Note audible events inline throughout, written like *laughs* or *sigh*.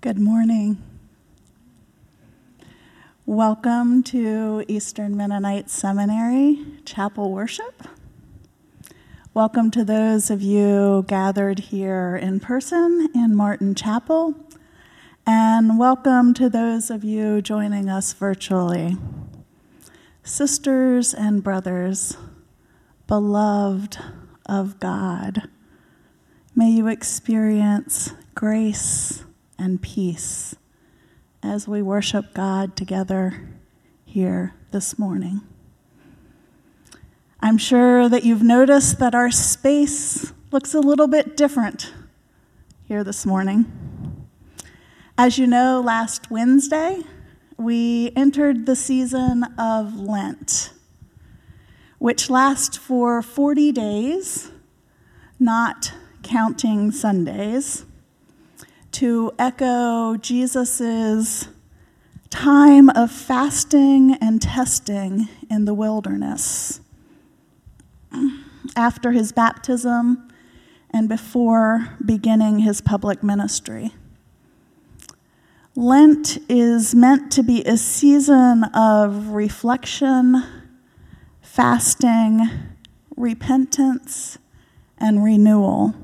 Good morning. Welcome to Eastern Mennonite Seminary Chapel Worship. Welcome to those of you gathered here in person in Martin Chapel, and welcome to those of you joining us virtually. Sisters and brothers, beloved of God, may you experience grace and peace as we worship God together here this morning. I'm sure that you've noticed that our space looks a little bit different here this morning. As you know, last Wednesday, we entered the season of Lent, which lasts for 40 days, not counting Sundays to echo Jesus' time of fasting and testing in the wilderness after his baptism and before beginning his public ministry. Lent is meant to be a season of reflection, fasting, repentance, and renewal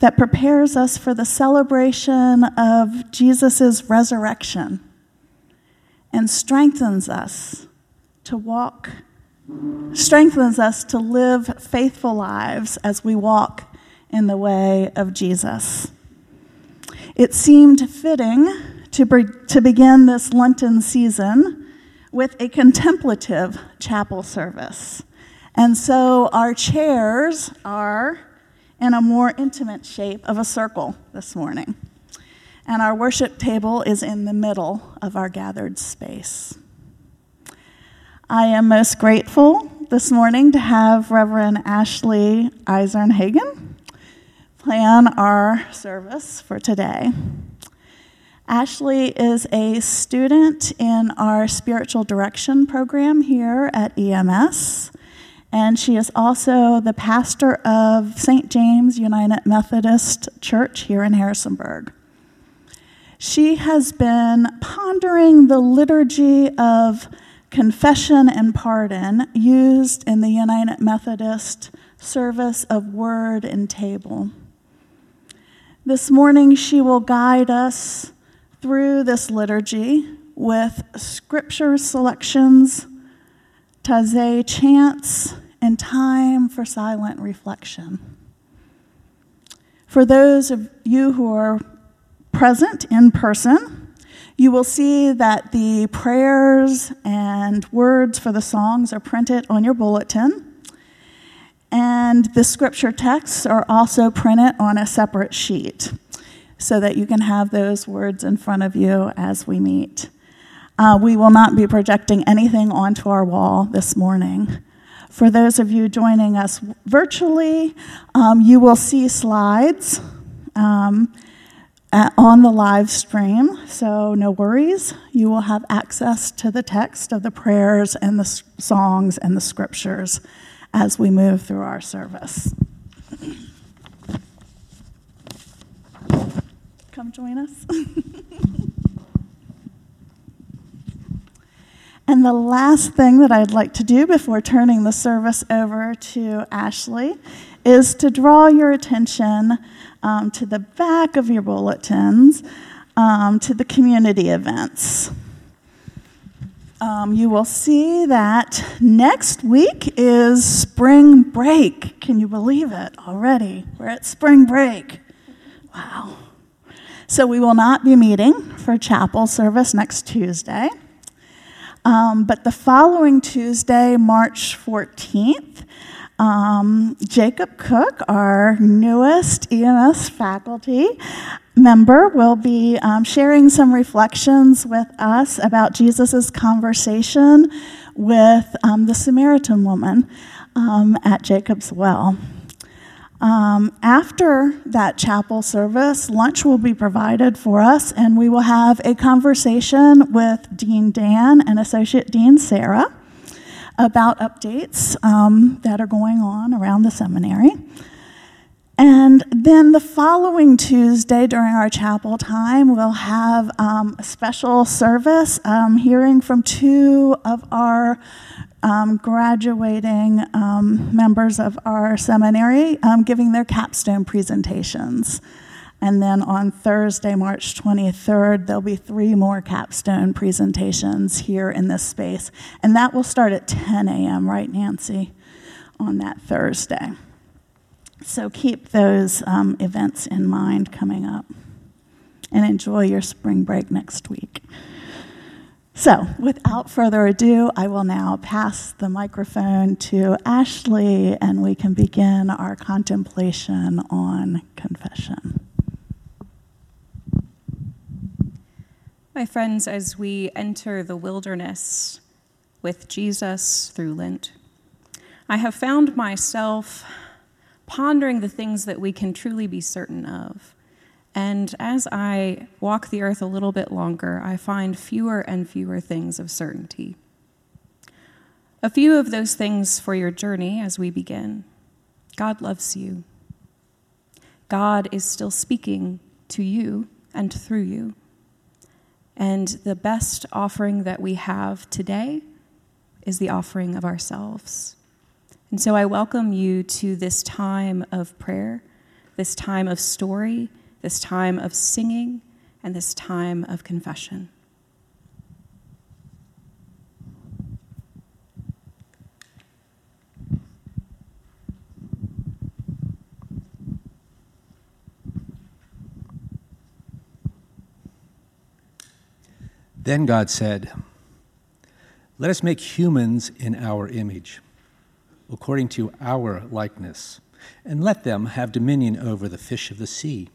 that prepares us for the celebration of Jesus' resurrection and strengthens us to walk, strengthens us to live faithful lives as we walk in the way of Jesus. It seemed fitting to, be, to begin this Lenten season with a contemplative chapel service. And so our chairs are in a more intimate shape of a circle this morning. And our worship table is in the middle of our gathered space. I am most grateful this morning to have Reverend Ashley Isernhagen plan our service for today. Ashley is a student in our spiritual direction program here at EMS and she is also the pastor of St. James United Methodist Church here in Harrisonburg. She has been pondering the liturgy of confession and pardon used in the United Methodist service of word and table. This morning, she will guide us through this liturgy with scripture selections Taizé chants and time for silent reflection. For those of you who are present in person, you will see that the prayers and words for the songs are printed on your bulletin. And the scripture texts are also printed on a separate sheet so that you can have those words in front of you as we meet. Uh, we will not be projecting anything onto our wall this morning. For those of you joining us virtually, um, you will see slides um, at, on the live stream, so no worries. You will have access to the text of the prayers and the songs and the scriptures as we move through our service. Come join us. *laughs* And the last thing that I'd like to do before turning the service over to Ashley is to draw your attention um, to the back of your bulletins um, to the community events. Um, you will see that next week is spring break. Can you believe it already? We're at spring break. Wow. So we will not be meeting for chapel service next Tuesday. Um, but the following Tuesday, March 14th, um, Jacob Cook, our newest EMS faculty member, will be um, sharing some reflections with us about Jesus' conversation with um, the Samaritan woman um, at Jacob's well. Um, after that chapel service, lunch will be provided for us, and we will have a conversation with Dean Dan and Associate Dean Sarah about updates um, that are going on around the seminary. And then the following Tuesday during our chapel time, we'll have um, a special service um, hearing from two of our um, graduating um, members of our seminary um, giving their capstone presentations. And then on Thursday, March 23rd, there'll be three more capstone presentations here in this space. And that will start at 10 a.m., right, Nancy, on that Thursday. So keep those um, events in mind coming up and enjoy your spring break next week. So, without further ado, I will now pass the microphone to Ashley and we can begin our contemplation on confession. My friends, as we enter the wilderness with Jesus through Lent, I have found myself pondering the things that we can truly be certain of. And as I walk the earth a little bit longer, I find fewer and fewer things of certainty. A few of those things for your journey as we begin God loves you. God is still speaking to you and through you. And the best offering that we have today is the offering of ourselves. And so I welcome you to this time of prayer, this time of story, this time of singing, and this time of confession. Then God said, Let us make humans in our image according to our likeness, and let them have dominion over the fish of the sea,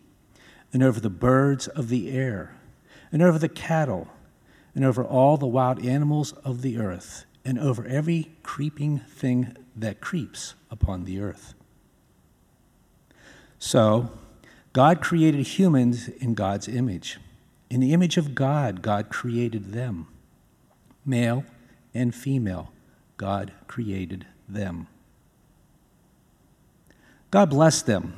and over the birds of the air, and over the cattle, and over all the wild animals of the earth, and over every creeping thing that creeps upon the earth. So, God created humans in God's image. In the image of God, God created them. Male and female, God created them. God blessed them,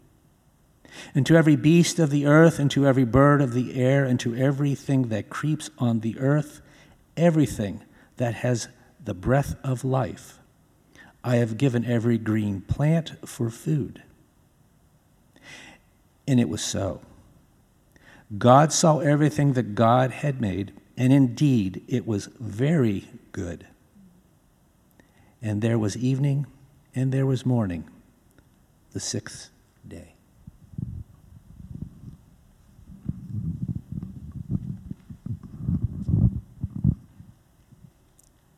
And to every beast of the earth, and to every bird of the air, and to everything that creeps on the earth, everything that has the breath of life, I have given every green plant for food. And it was so. God saw everything that God had made, and indeed it was very good. And there was evening, and there was morning, the sixth day.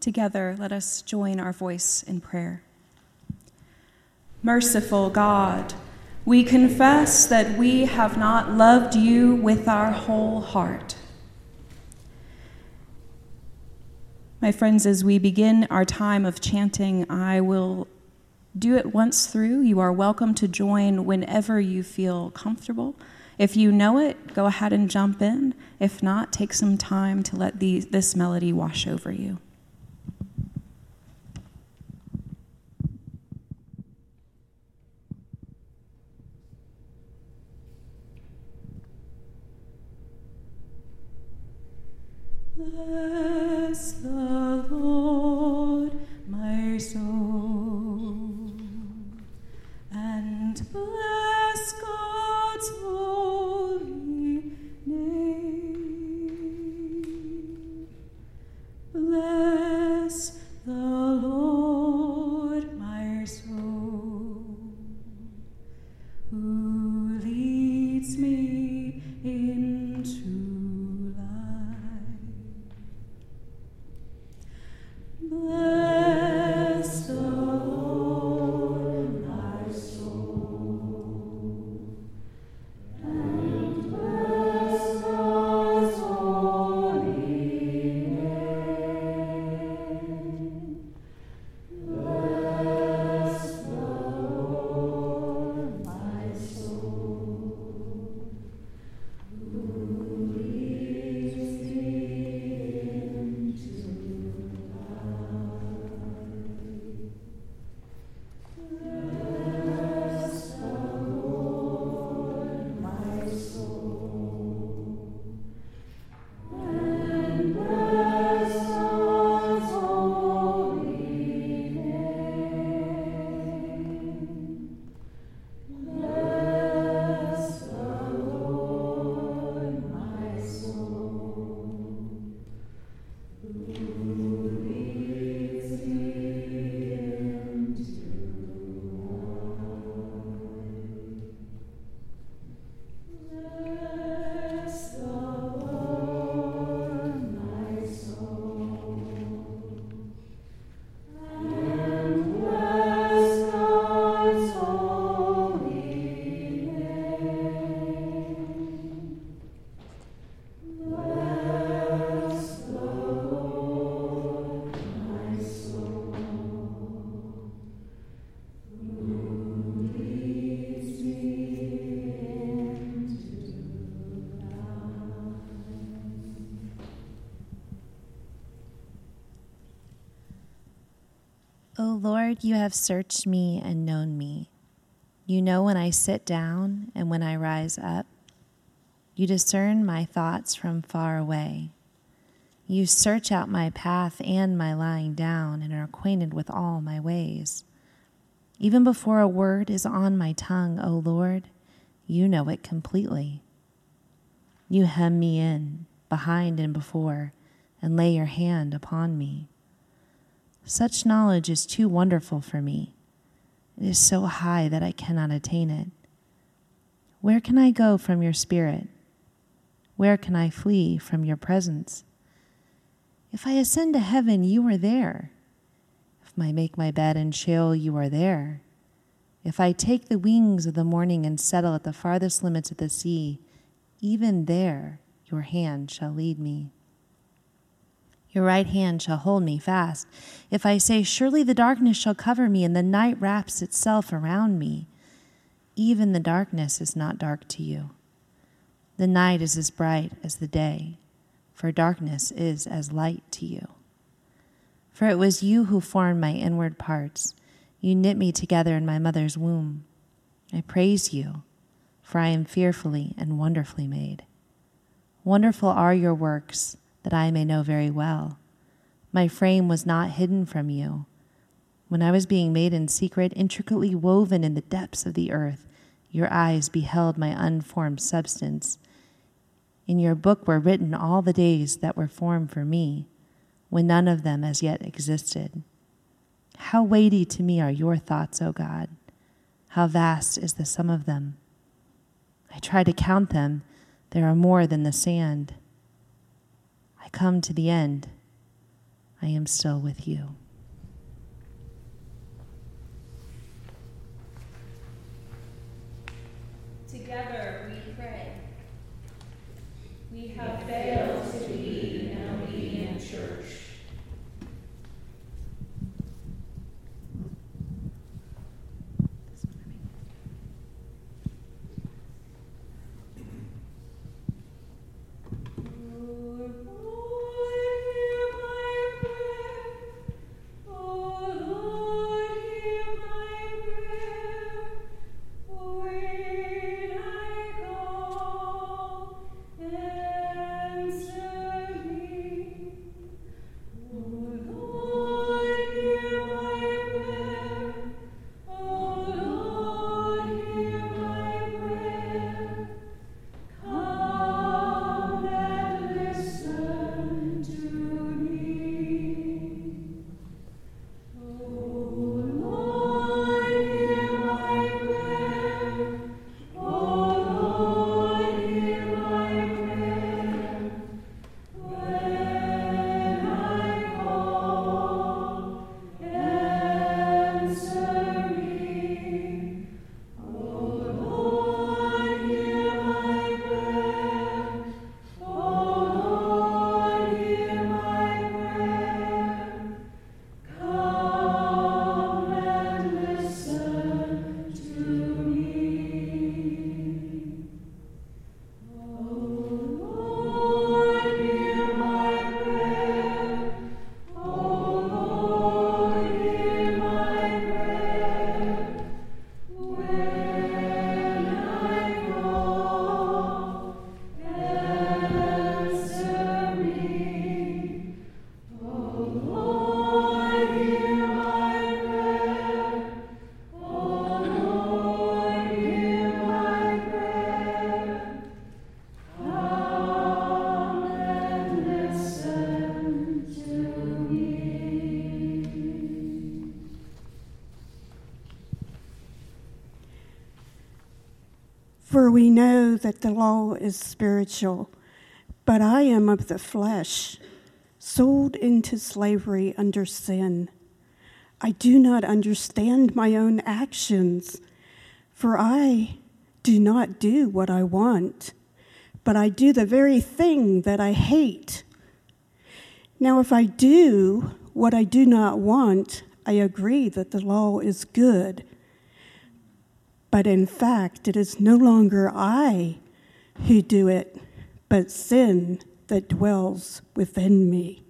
Together, let us join our voice in prayer. Merciful God, we confess that we have not loved you with our whole heart. My friends, as we begin our time of chanting, I will do it once through. You are welcome to join whenever you feel comfortable. If you know it, go ahead and jump in. If not, take some time to let the, this melody wash over you. Bless the Lord, my soul, and bless God's holy name. Bless O Lord, you have searched me and known me. You know when I sit down and when I rise up. You discern my thoughts from far away. You search out my path and my lying down and are acquainted with all my ways. Even before a word is on my tongue, O Lord, you know it completely. You hem me in, behind and before, and lay your hand upon me. Such knowledge is too wonderful for me. It is so high that I cannot attain it. Where can I go from your spirit? Where can I flee from your presence? If I ascend to heaven, you are there. If I make my bed in Sheol, you are there. If I take the wings of the morning and settle at the farthest limits of the sea, even there your hand shall lead me. Your right hand shall hold me fast. If I say, Surely the darkness shall cover me, and the night wraps itself around me, even the darkness is not dark to you. The night is as bright as the day, for darkness is as light to you. For it was you who formed my inward parts. You knit me together in my mother's womb. I praise you, for I am fearfully and wonderfully made. Wonderful are your works that I may know very well. My frame was not hidden from you. When I was being made in secret, intricately woven in the depths of the earth, your eyes beheld my unformed substance. In your book were written all the days that were formed for me, when none of them as yet existed. How weighty to me are your thoughts, O God! How vast is the sum of them! I try to count them, there are more than the sand come to the end, I am still with you. We know that the law is spiritual, but I am of the flesh, sold into slavery under sin. I do not understand my own actions, for I do not do what I want, but I do the very thing that I hate. Now, if I do what I do not want, I agree that the law is good. But in fact, it is no longer I who do it, but sin that dwells within me.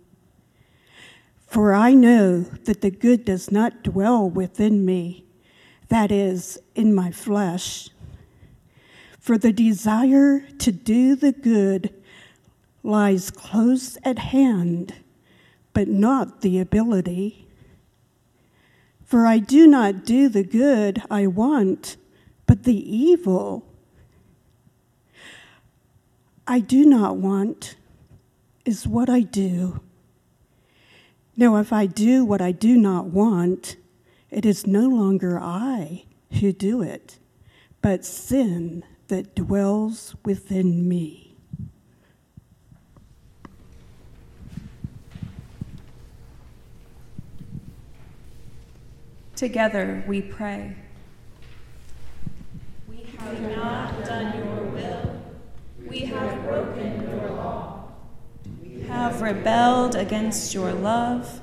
For I know that the good does not dwell within me, that is, in my flesh. For the desire to do the good lies close at hand, but not the ability. For I do not do the good I want, but the evil I do not want is what I do. Now, if I do what I do not want, it is no longer I who do it, but sin that dwells within me. Together we pray. Have not done your will. We have broken your law. We have rebelled against your love.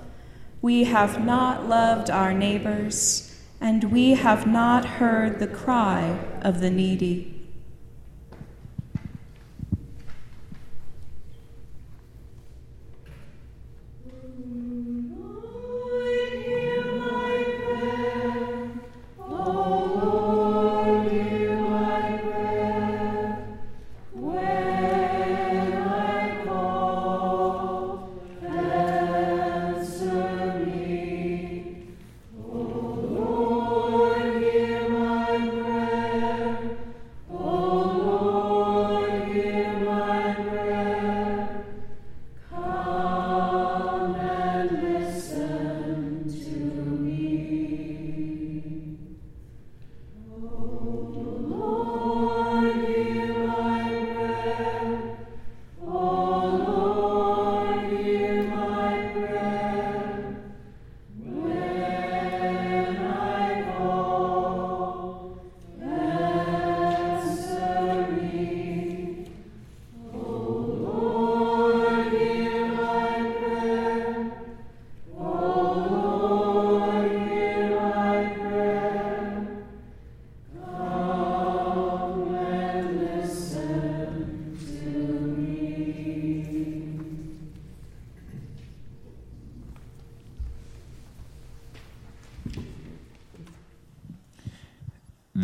We have not loved our neighbors, and we have not heard the cry of the needy.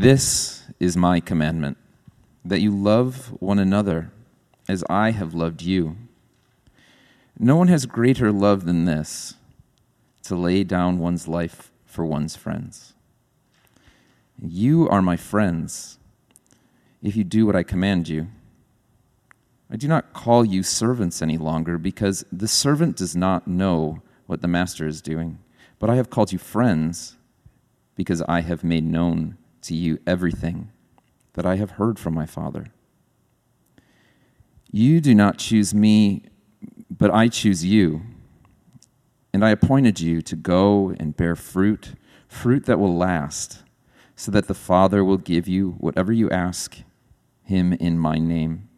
This is my commandment that you love one another as I have loved you. No one has greater love than this to lay down one's life for one's friends. You are my friends if you do what I command you. I do not call you servants any longer because the servant does not know what the master is doing, but I have called you friends because I have made known to you everything that I have heard from my Father. You do not choose me, but I choose you. And I appointed you to go and bear fruit, fruit that will last, so that the Father will give you whatever you ask him in my name.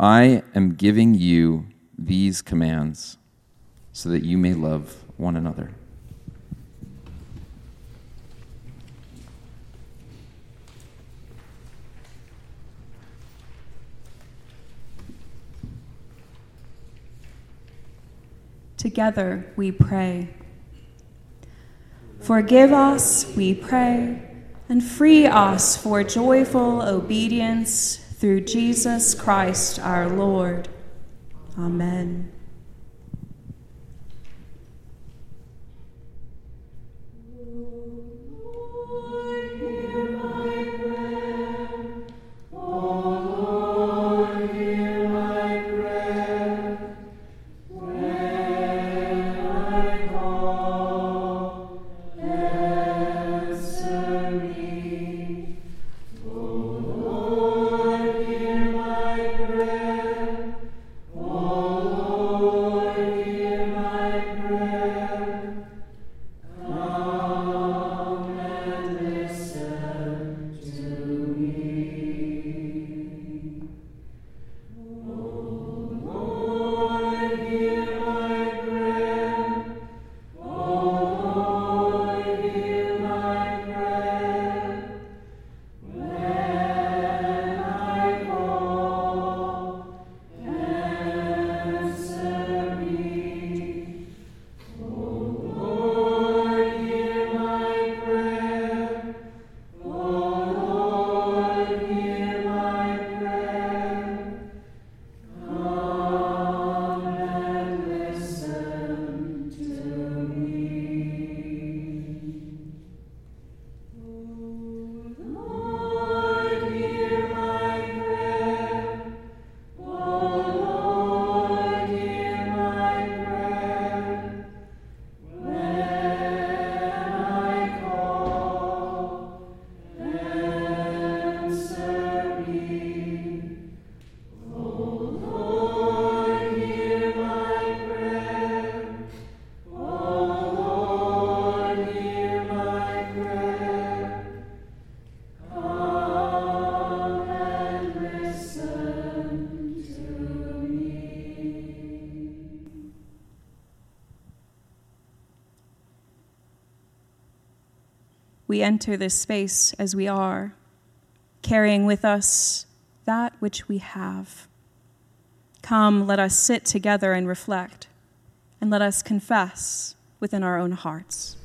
I am giving you these commands so that you may love one another. Together we pray. Forgive us, we pray, and free us for joyful obedience through Jesus Christ our Lord. Amen. We enter this space as we are, carrying with us that which we have. Come, let us sit together and reflect, and let us confess within our own hearts.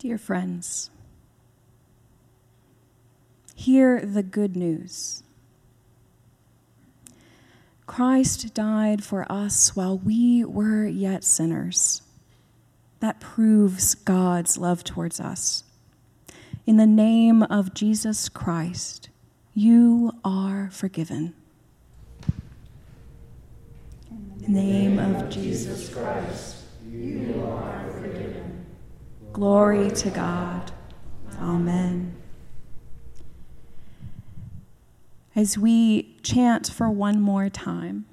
Dear friends, hear the good news. Christ died for us while we were yet sinners. That proves God's love towards us. In the name of Jesus Christ, you are forgiven. In the name of Jesus Christ, you are. Glory to God. Amen. As we chant for one more time,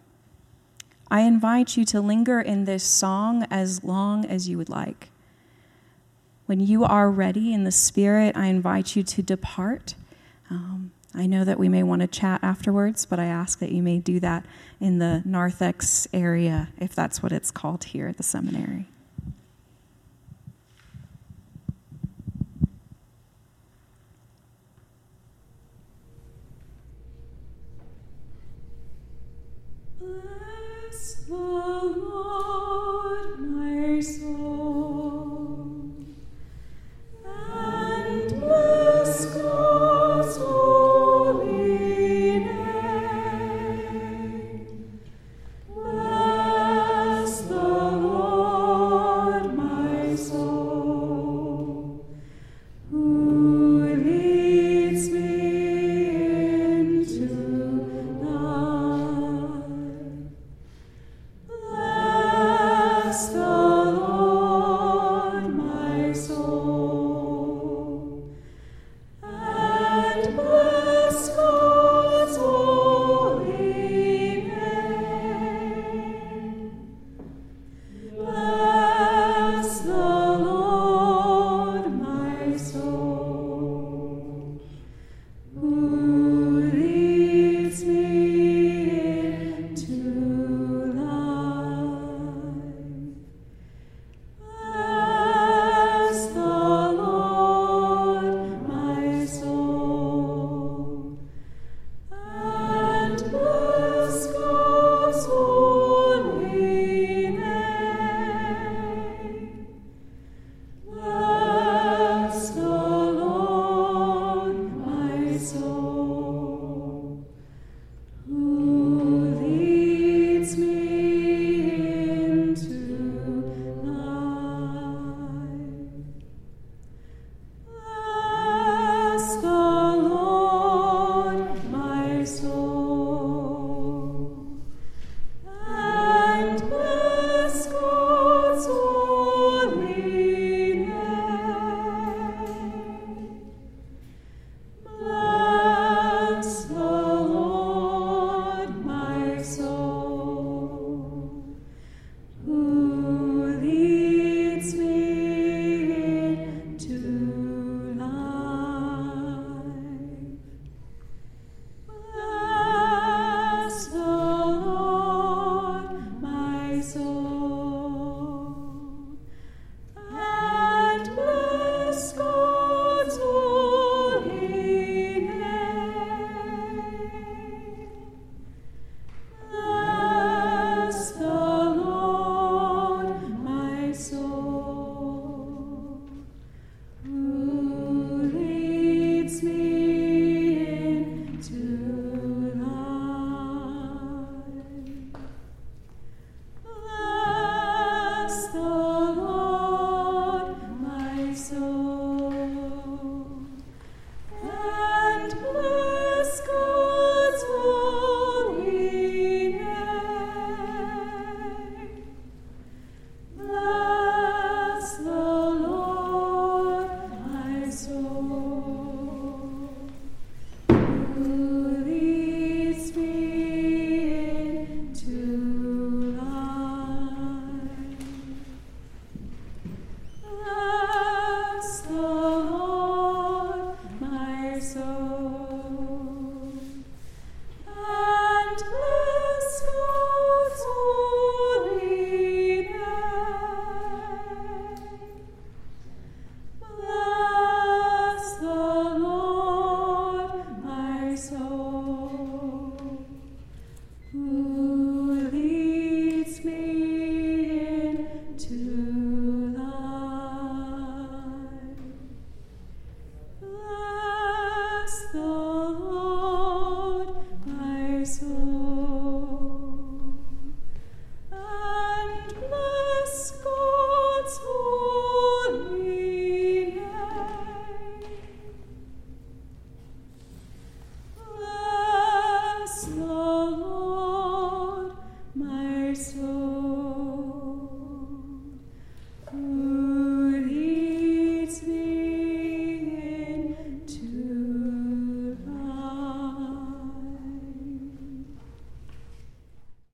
I invite you to linger in this song as long as you would like. When you are ready in the Spirit, I invite you to depart. Um, I know that we may want to chat afterwards, but I ask that you may do that in the narthex area, if that's what it's called here at the seminary. The Lord, my soul,